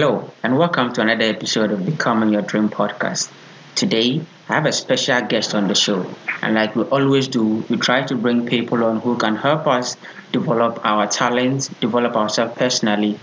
Hello, and welcome to another episode of Becoming Your Dream podcast. Today, I have a special guest on the show, and like we always do, we try to bring people on who can help us develop our talents, develop ourselves personally,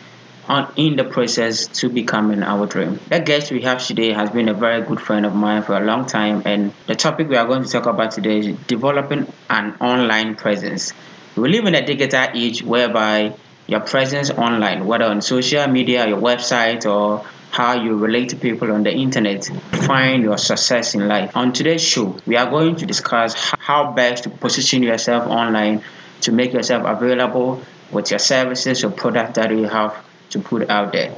on in the process to becoming our dream. The guest we have today has been a very good friend of mine for a long time, and the topic we are going to talk about today is developing an online presence. We live in a digital age whereby your presence online, whether on social media, your website, or how you relate to people on the internet, find your success in life. On today's show, we are going to discuss how best to position yourself online to make yourself available with your services or product that you have to put out there.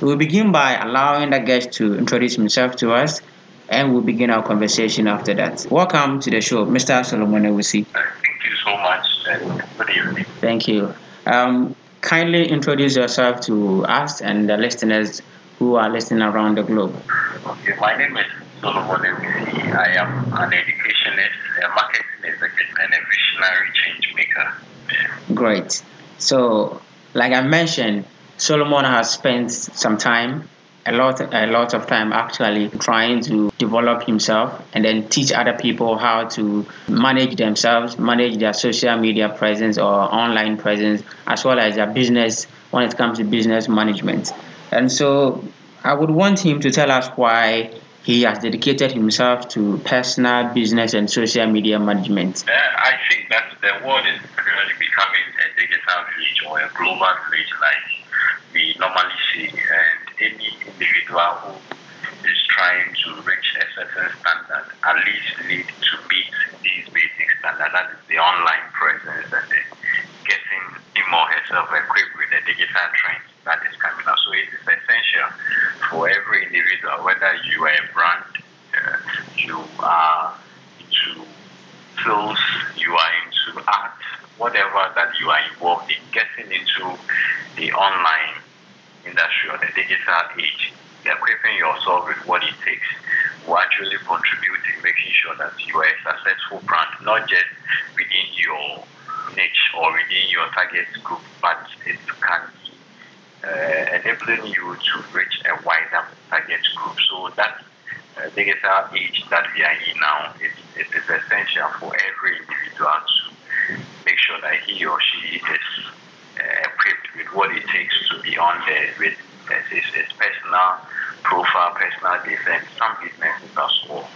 We will begin by allowing the guest to introduce himself to us and we'll begin our conversation after that. Welcome to the show, Mr. Solomon Ewusi. Thank you so much and good evening. Thank you. Um, kindly introduce yourself to us and the listeners who are listening around the globe. Okay, my name is Solomon. I am an educationist, a marketing executive, and a visionary change maker. Great. So, like I mentioned, Solomon has spent some time, a lot, a lot of time actually, trying to develop himself and then teach other people how to manage themselves, manage their social media presence or online presence, as well as their business when it comes to business management. And so, I would want him to tell us why he has dedicated himself to personal, business, and social media management. Uh, I think that the world is really becoming a digital village or a global village like we normally see, and any individual who is trying to reach a certain standard at least need to meet these basic standards. That is the online presence and then getting or herself equipped with the digital trends that is coming up. So it is essential for every individual, whether you are a brand, uh, you are into sales, you are into art, whatever that you are involved in, getting into the online industry or the digital age, equipping yourself with what it takes will actually contribute in making sure that you are a successful brand, not just within your niche or within your target group, but it can be uh, enabling you to reach a wider target group. So that uh, digital age that we are in now, it, it is essential for every individual to make sure that he or she is equipped with what it takes to be on there with uh, his personal profile, personal defense, some businesses as well.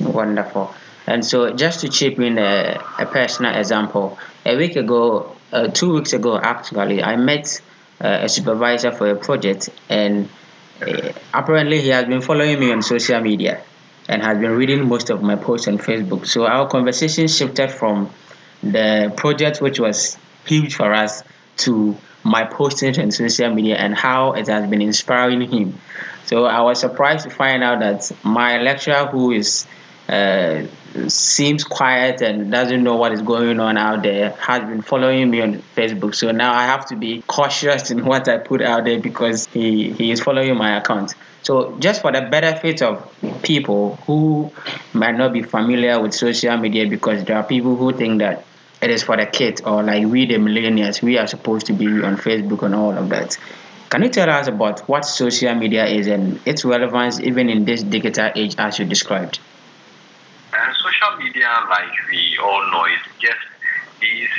Wonderful. And so, just to chip in a, a personal example, a week ago, uh, two weeks ago, actually, I met uh, a supervisor for a project, and uh, apparently, he has been following me on social media and has been reading most of my posts on Facebook. So, our conversation shifted from the project, which was huge for us, to my postings on social media and how it has been inspiring him. So I was surprised to find out that my lecturer, who is uh, seems quiet and doesn't know what is going on out there, has been following me on Facebook. So now I have to be cautious in what I put out there because he, he is following my account. So just for the benefit of people who might not be familiar with social media, because there are people who think that it is for the kids or like we the millennials we are supposed to be on facebook and all of that. Can you tell us about what social media is and its relevance even in this digital age as you described? Uh, social media like we all know is just these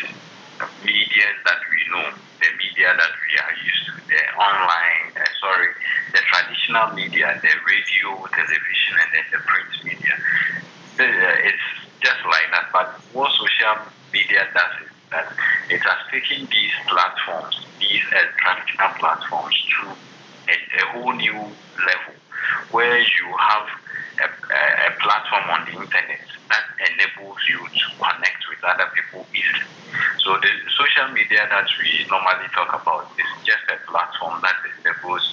media that we know the media that we are used to the online uh, sorry the traditional media the radio television and then the print media. Uh, it's just like that but what social media does is that it has taken these platforms, these uh, traditional platforms, to a, a, whole new level where you have a, a, platform on the internet that enables you to connect with other people easily. So the social media that we normally talk about is just a platform that enables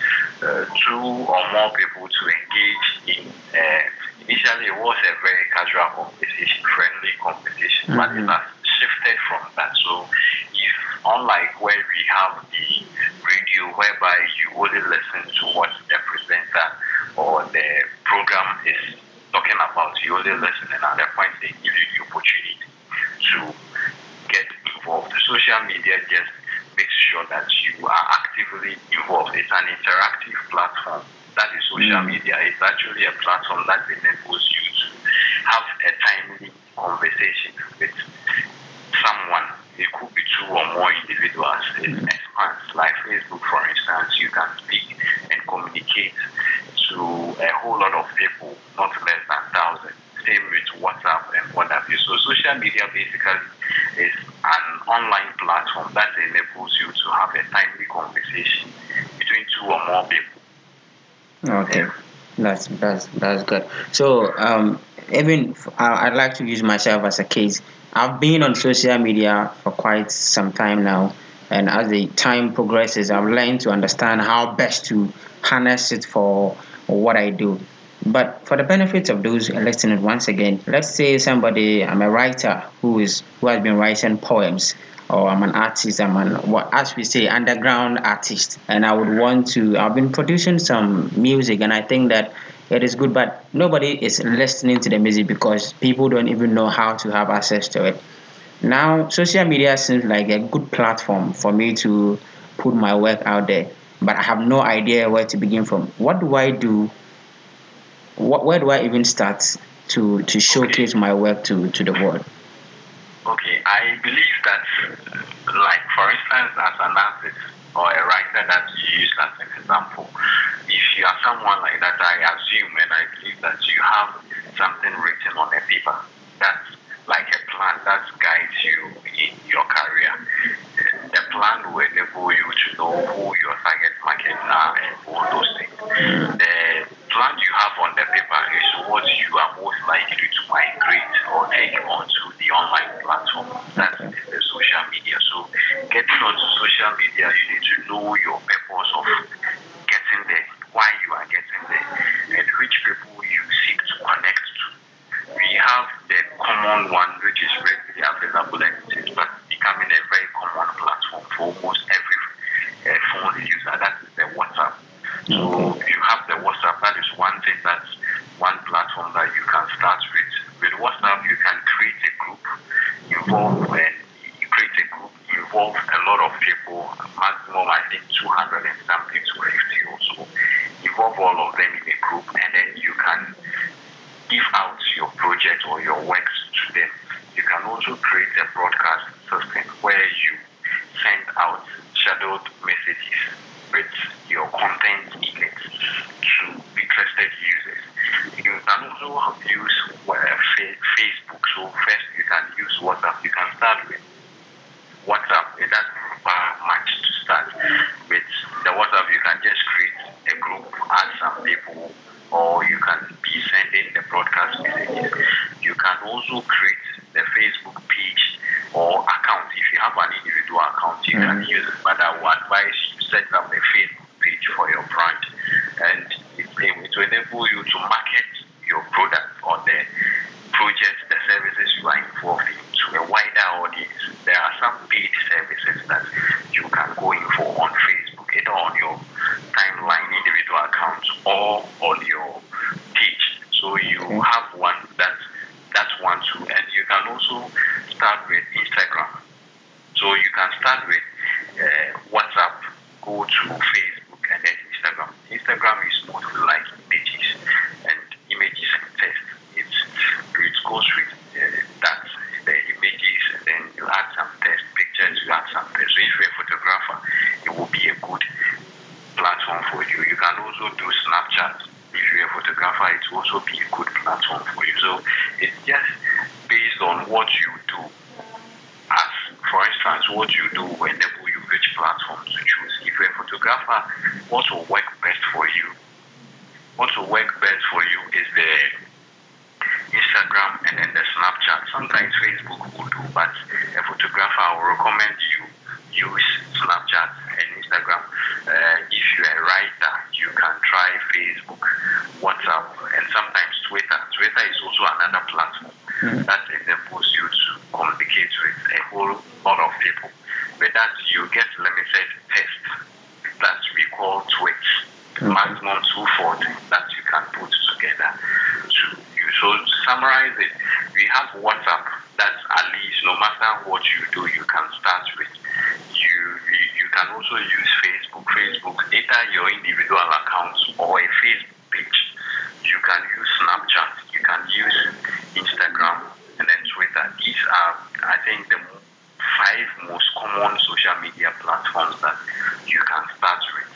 uh, two or more people to engage in. Uh, initially, it was a very casual conversation, friendly conversation, mm-hmm. but it has shifted from that. So, if unlike where we have the radio, whereby you only listen to what the presenter or the program is talking about, you only listen, and at that point, they give you the opportunity to get involved. Social media just makes sure that you are actively involved. It's an interactive platform. That is social mm. media. It's actually a platform that enables you to have a timely conversation with someone. It could be two or more individuals. It expands. Like Facebook, for instance, you can speak and communicate to a whole lot of people, not less than thousands. Same with WhatsApp and what have you. So social media basically is an online platform that enables you to have a timely conversation between two or more people. Okay. That's that's that's good. So um, even I'd like to use myself as a case. I've been on social media for quite some time now, and as the time progresses, I've learned to understand how best to harness it for what I do. But for the benefit of those listening, once again, let's say somebody, I'm a writer who is who has been writing poems, or I'm an artist, I'm an what as we say underground artist, and I would want to. I've been producing some music, and I think that it is good, but nobody is listening to the music because people don't even know how to have access to it. Now, social media seems like a good platform for me to put my work out there, but I have no idea where to begin from. What do I do what, where do I even start to to showcase okay. my work to to the world? Okay, I believe that, like for instance, as an artist or a writer that you use as an example, if you are someone like that, I assume and I believe that you have something written on a paper that's like a plan that guides you in your career. The plan will enable you to know who your target market are and all those things. The plan you have on the paper is what you are most likely to migrate or take onto the online platform. That is the social media. So getting onto social media, you need to know your purpose of getting there, why you are getting there, and which people you seek to connect to. We have the common one, which is readily available and it is becoming a very common platform for almost every uh, phone user. That is the WhatsApp. So you have the WhatsApp. That is one thing that's one platform that you can start with. With WhatsApp, you can create a group, involve and you create a group, involve a lot of people, maximum I think 200 and something, 250 or so. Involve all of them in a group, and then you can give out your project or your works to them. You can also create a broadcast system where you send out shadowed messages with your content in it to interested users. You can also use uh, Facebook. So first you can use WhatsApp. You can start with WhatsApp. It doesn't require much to start with. The WhatsApp you can just create a group, add some people, or you can be sending the broadcast messages. You can also create the Facebook page or account. If you have an individual account, you mm-hmm. can use it. But I would advise you set up a Facebook page for your brand, and it, it will enable you to market your product or the project, the services you are involved in to a wider audience. There are some paid services that you can go in for on Facebook, either on your timeline individual account or on your page. So you have one that that's one too, and you can also start with Instagram. So you can start with uh, WhatsApp, go to Facebook, and then Instagram. Instagram is mostly like images and images and text. It's, it goes with uh, that, the images, and then you add some text, pictures, you add some text. So if you're a photographer, it will be a good platform for you. You can also do Snapchat. If you're a photographer, it will also be a good platform for you. So it's just based on what you do. As for instance, what you do whenever you which platform to choose. If you're a photographer, what will work best for you? What will work best for you is the Instagram Instagram, and then the Snapchat. Sometimes Facebook will do, but a photographer, I will recommend you use Snapchat and Instagram. Uh, if you're a writer, you can try Facebook, WhatsApp, and sometimes Twitter. Twitter is also another platform mm-hmm. that enables you to communicate with a whole lot of people. With that, you get limited text that we call mm-hmm. maximum 240 that you can put together to use. So summarize it, we have WhatsApp that at least no matter what you do, you can start with You you, you can also use Facebook. Facebook, either your individual accounts or a Facebook page. You can use Snapchat. You can use Instagram and then Twitter. These are, I think, the five most common social media platforms that you can start with.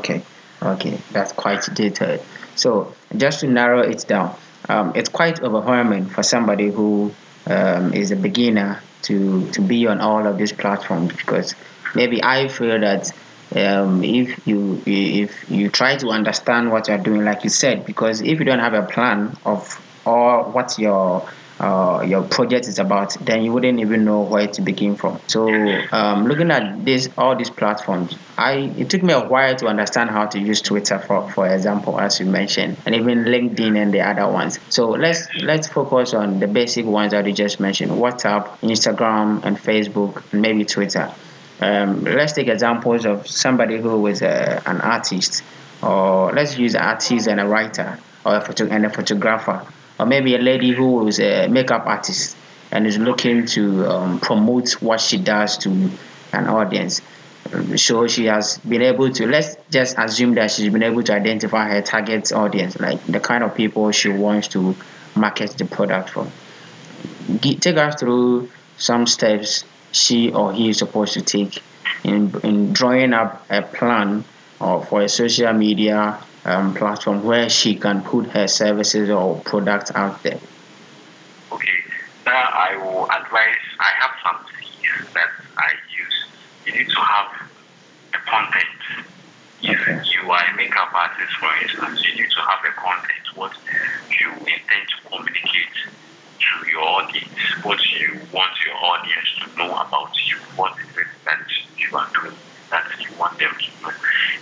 Okay, okay, that's quite detailed. So, just to narrow it down, um, it's quite overwhelming for somebody who um, is a beginner to to be on all of these platforms because maybe I feel that um, if you if you try to understand what you're doing, like you said, because if you don't have a plan of or what your uh, your project is about, then you wouldn't even know where to begin from. So, um, looking at this, all these platforms, I it took me a while to understand how to use Twitter, for for example, as you mentioned, and even LinkedIn and the other ones. So let's let's focus on the basic ones that you just mentioned: WhatsApp, Instagram, and Facebook, and maybe Twitter. Um, let's take examples of somebody who is a, an artist, or let's use an artist and a writer, or a photo and a photographer, or maybe a lady who is a makeup artist and is looking to um, promote what she does to an audience. So she has been able to, let's just assume that she's been able to identify her target audience, like the kind of people she wants to market the product for. Take us through some steps she or he is supposed to take in, in drawing up a plan for a social media um, platform where she can put her services or products out there? Okay, now I will advise, I have some things that I use. You need to have a content. Okay. If you are a makeup artist, for instance, you need to have a content, what you intend to communicate to your audience, what you want your audience to know about you, what is it that you are doing that you want them to know.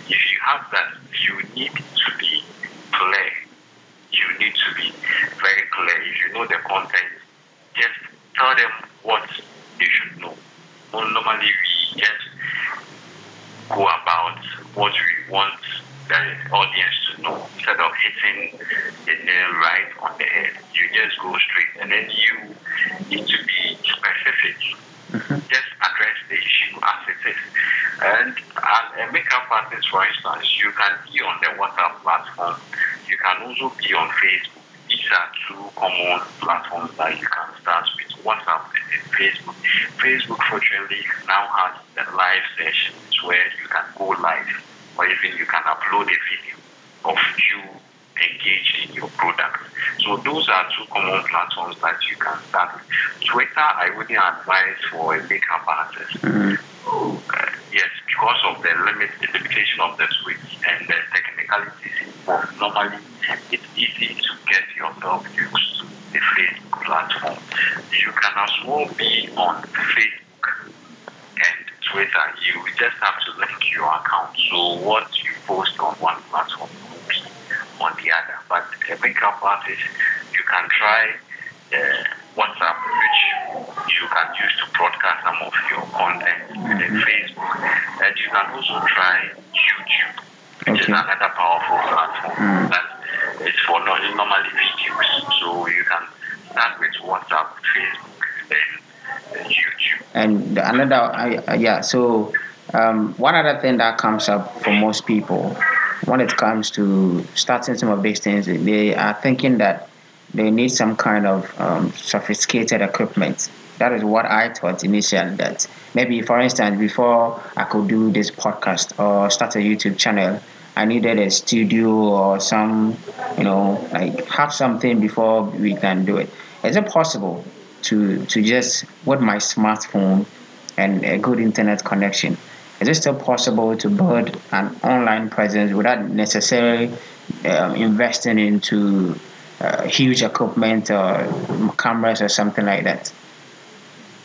If you have that, you need to be clear. You need to be very clear. If you know the content, just tell them what they should know. Normally, we just go about what we want the audience to know instead of hitting the nail right on the head. You just go straight and then you need to be specific. Mm-hmm. Just address the issue as it is. And as a makeup artist, for instance, you can be on the WhatsApp platform. You can also be on Facebook. These are two common platforms that you can start with WhatsApp and Facebook. Facebook, fortunately, now has the live sessions where you can go live or even you can upload a video of you engaged in your product. So those are two common platforms that you can start with. Twitter, I wouldn't advise for a makeup artist. Mm-hmm. Because of the limit, the limitation of the tweets and the technicalities involved. Normally, it's easy to get yourself used to the Facebook platform. You can as well be on Facebook and Twitter, you just have to link your account. So what you post on one platform will be on the other. But a makeup artist, you can try uh, WhatsApp, which you can use to broadcast some of your content, and then Facebook. And you can also try YouTube, which okay. is another powerful platform mm. that is for normally videos. So you can start with WhatsApp, Facebook, then YouTube. And another, uh, yeah, so um, one other thing that comes up for most people when it comes to starting some of these things, they are thinking that they need some kind of um, sophisticated equipment. That is what I thought initially. That maybe, for instance, before I could do this podcast or start a YouTube channel, I needed a studio or some, you know, like have something before we can do it. Is it possible to to just with my smartphone and a good internet connection. Is it still possible to build an online presence without necessarily um, investing into uh, huge equipment or cameras or something like that?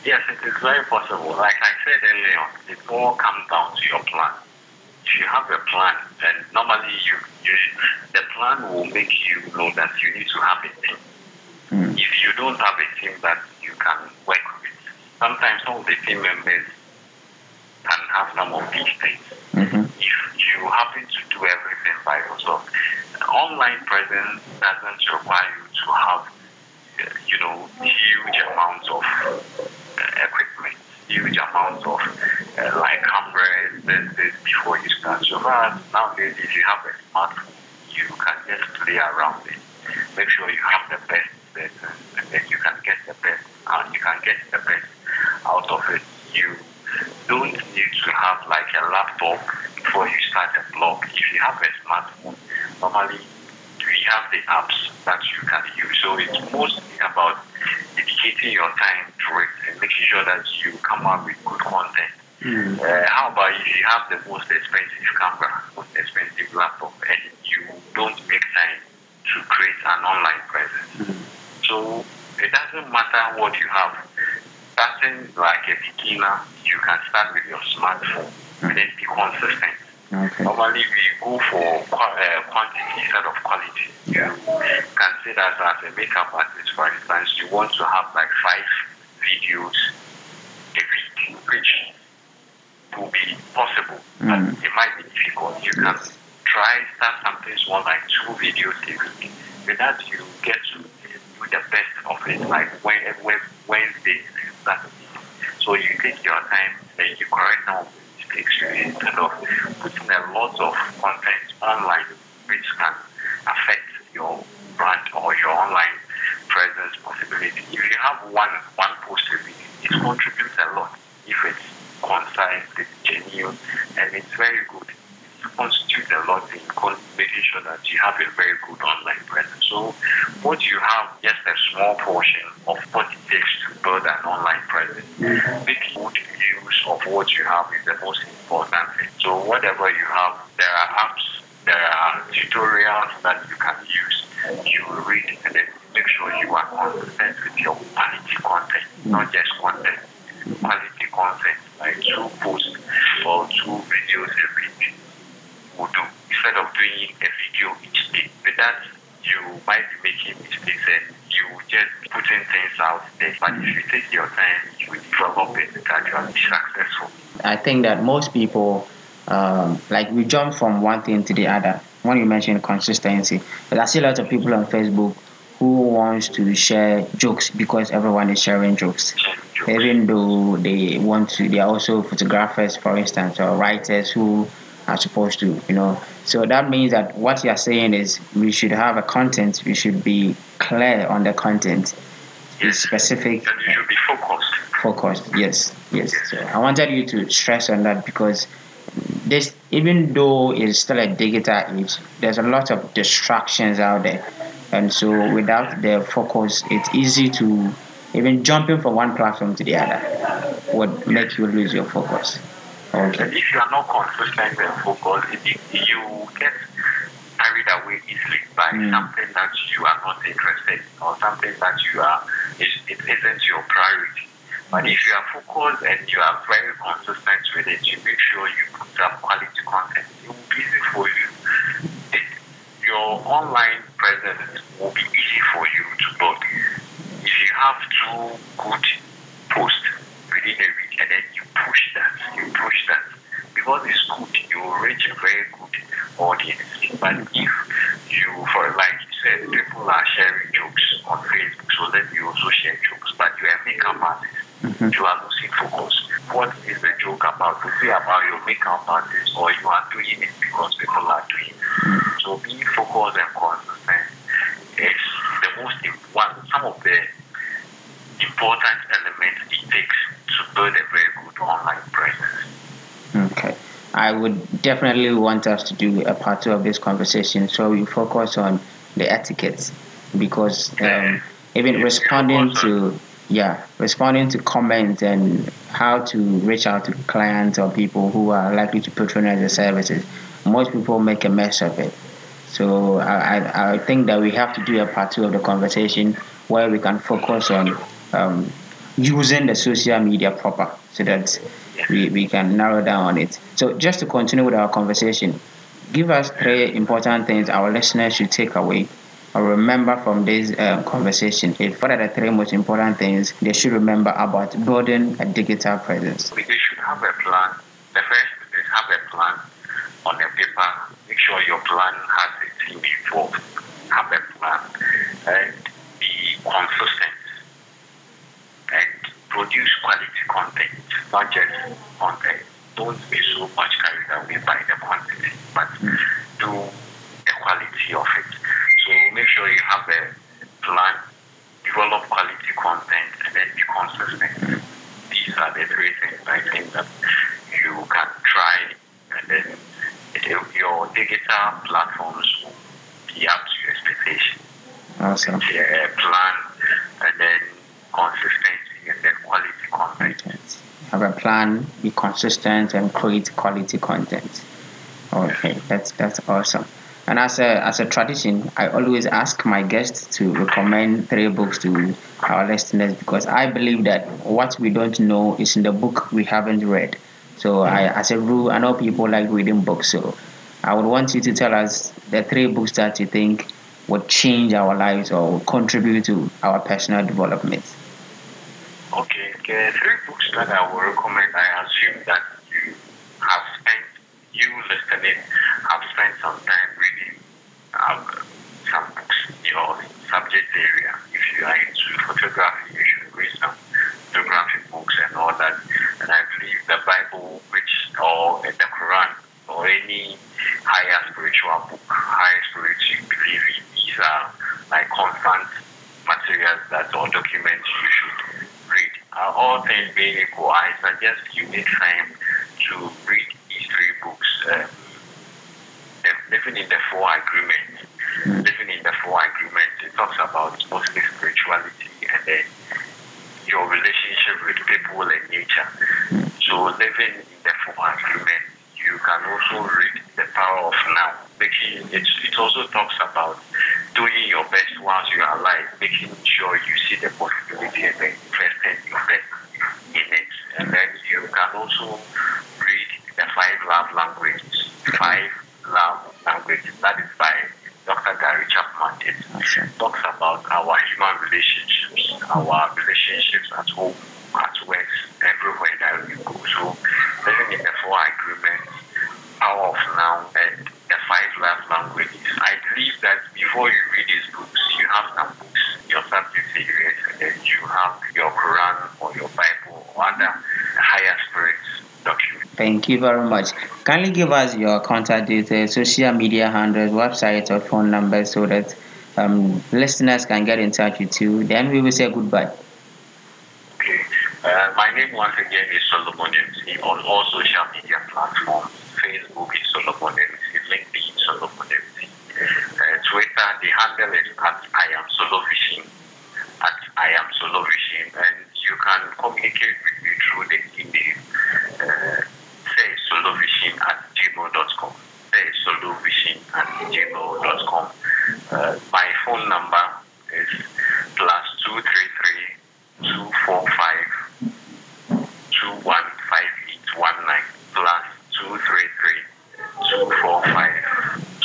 Yes, it is very possible. Like I said earlier, it all comes down to your plan. If you have a plan, and normally you, you the plan will make you know that you need to have a team. Mm. If you don't have a team that you can work with, sometimes some of the team members can have some of these things. Mm-hmm. If you happen to do everything by yourself, online presence doesn't require you to have, you know, huge amounts of uh, equipment, huge amounts of uh, like cameras, this, this before you start. So nowadays, if you have a smartphone, you can just play around it. Make sure you have the best lessons, and then you can get the best, and you can get the best out of it. You don't need to have like a laptop before you start a blog. If you have a smartphone, normally we have the apps that you can use. So it's mostly about dedicating your time to it and making sure that you come up with good content. Mm. Uh, how about if you have the most expensive camera, most expensive laptop, and you don't make time to create an online presence? Mm. So it doesn't matter what you have starting like a beginner, you can start with your smartphone and then be consistent. Okay. Normally, we go for uh, quantity instead of quality. You can say that as a makeup artist, for instance, you want to have like five videos a week, which will be possible, mm. but it might be difficult. You can try start something small, like two videos a week. With that, you get to do the best of it, like when, when when Wednesday so you take your time and you correct some mistakes you instead of putting a lot of content online which can affect your brand or your online presence possibility. If you have one one post a week, it contributes a lot. If it's concise, it's genuine, and it's very good. It constitutes a lot in making sure that you have a very good online presence. So what you have just a small portion of what it takes build an online presence. Mm-hmm. Making good use of what you have is the most important thing. So whatever you have, there are apps, there are tutorials that you can use. You will read and then make sure you are consistent with your quality content, not just content. Quality content, like two posts or two videos a week will do. Instead of doing a video each day. With that, you might be making mistakes and you just putting things But if you take your time, you will develop it gradually be successful. I think that most people, um, like we jump from one thing to the other. When you mention consistency, but I see a lot of people on Facebook who wants to share jokes because everyone is sharing jokes. Even though they want to, they are also photographers, for instance, or writers who are supposed to, you know. So that means that what you are saying is we should have a content, we should be clear on the content, yes. specific. You should be focused. Focused, yes, yes. yes. So I wanted you to stress on that because this, even though it's still a digital age, there's a lot of distractions out there, and so without the focus, it's easy to even jumping from one platform to the other would make you lose your focus. Okay. If you are not consistent and focused, you get carried away easily by mm. something that you are not interested in or something that you are it, it isn't your priority. But if you are focused and you are very consistent with it, you make sure you put up quality content. It will be easy for you. It, your online presence will be easy for you to build. If you have two good posts within a week and then you push that, you push that. Because it's good, you will reach a very good audience. But if you, for like you said, people are sharing jokes on Facebook, so then you also share jokes, but you are a makeup artist, mm-hmm. you are losing focus. What is the joke about? Is it about your makeup artist or you are doing it because people are doing it? Mm-hmm. So being focused and consistent is the most important, some of the important elements it takes to build a very good online presence. Okay. I would definitely want us to do a part two of this conversation so we focus on the etiquette because um, even responding to yeah responding to comments and how to reach out to clients or people who are likely to patronize the services most people make a mess of it. So I, I, I think that we have to do a part two of the conversation where we can focus on um, using the social media proper so that we, we can narrow down on it. So just to continue with our conversation, give us three important things our listeners should take away or remember from this uh, conversation. If what are the three most important things they should remember about building a digital presence? They should have a plan. The first is have a plan on a paper. Make sure your plan has a team involved. Have a plan and be consistent produce quality content, not just content. Don't be so much carried away by the quantity, but do the quality of it. So make sure you have a plan, develop quality content, and then be consistent. These are the three things I think that you can try, and then your digital platforms will be up to your expectation. Awesome. A plan, and then consistency, and then quality content. Have a plan, be consistent, and create quality content. Okay, that's that's awesome. And as a as a tradition, I always ask my guests to recommend three books to our listeners because I believe that what we don't know is in the book we haven't read. So I, mm-hmm. as a rule, I know people like reading books. So I would want you to tell us the three books that you think would change our lives or contribute to our personal development. The three books that I would recommend, I assume that you have spent, you listening, have spent some time reading um, some books in your subject area. If you are into photography, you should read some photography books and all that. And I believe the Bible, which or the Quran, or any higher spiritual book, higher spiritual belief, these are like constant materials that or documents you. Uh, all things being equal, I suggest you need time to read these three books. Um, living in the four agreements. Living in the four agreements, it talks about mostly spirituality and then your relationship with people and nature. So living in the four agreements, you can also read the power of now. Making it, it also talks about doing your best whilst you are alive, making sure you see the possibility and then investing your best in it. And then you can also read the five love languages. Five love languages. That is by Dr. Gary Chapman. It talks about our human relationships, our relationships at home, at work, everywhere that we go. So living in the four agreements, power of now, and the five love languages. I believe that before you read these books, you have some books, your subject areas, and then you have your Quran or your Bible or other higher spirits documents. Thank you very much. Kindly give us your contact details, social media handles, website, or phone number so that um, listeners can get in touch with you. Then we will say goodbye. Uh, my name once again is Solomon MC on all social media platforms. Facebook is Solomon MC, LinkedIn Solomon MC. Uh, Twitter, the handle is at I am Solovision, at I am Solovision, and you can communicate with me through the email. Uh, say solovision at gmail.com. Say solovision at gmail.com. Uh, my phone number is plus two three three two four five two one five eight one nine plus two three three two four five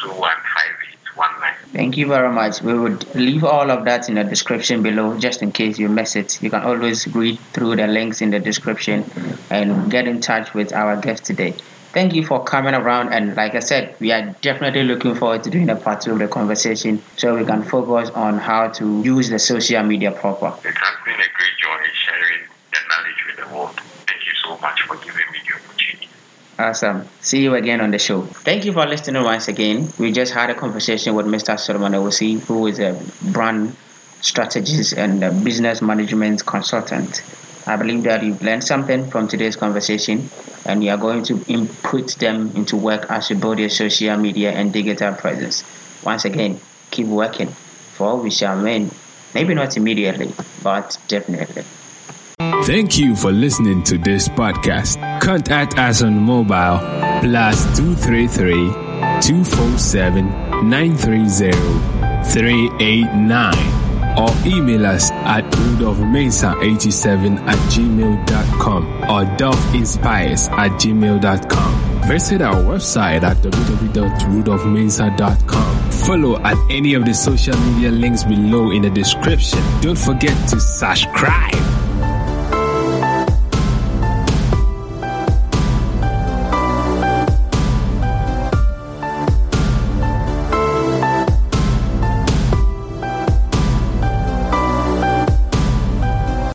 two one five eight one nine. Thank you very much. We would leave all of that in the description below just in case you miss it. You can always read through the links in the description and get in touch with our guest today. Thank you for coming around. And like I said, we are definitely looking forward to doing a part two of the conversation so we can focus on how to use the social media proper. It has been a great joy sharing the knowledge with the world. Thank you so much for giving me the opportunity. Awesome. See you again on the show. Thank you for listening once again. We just had a conversation with Mr. Solomon Owusi, who is a brand strategist and a business management consultant. I believe that you've learned something from today's conversation and you are going to input them into work as you build your social media and digital presence. Once again, keep working, for we shall win. Maybe not immediately, but definitely. Thank you for listening to this podcast. Contact us on mobile plus 233 247 930 389 or email us at rudolphmesa87 at gmail.com or dolphinspires at gmail.com. Visit our website at www.rudolphmesa.com. Follow at any of the social media links below in the description. Don't forget to subscribe.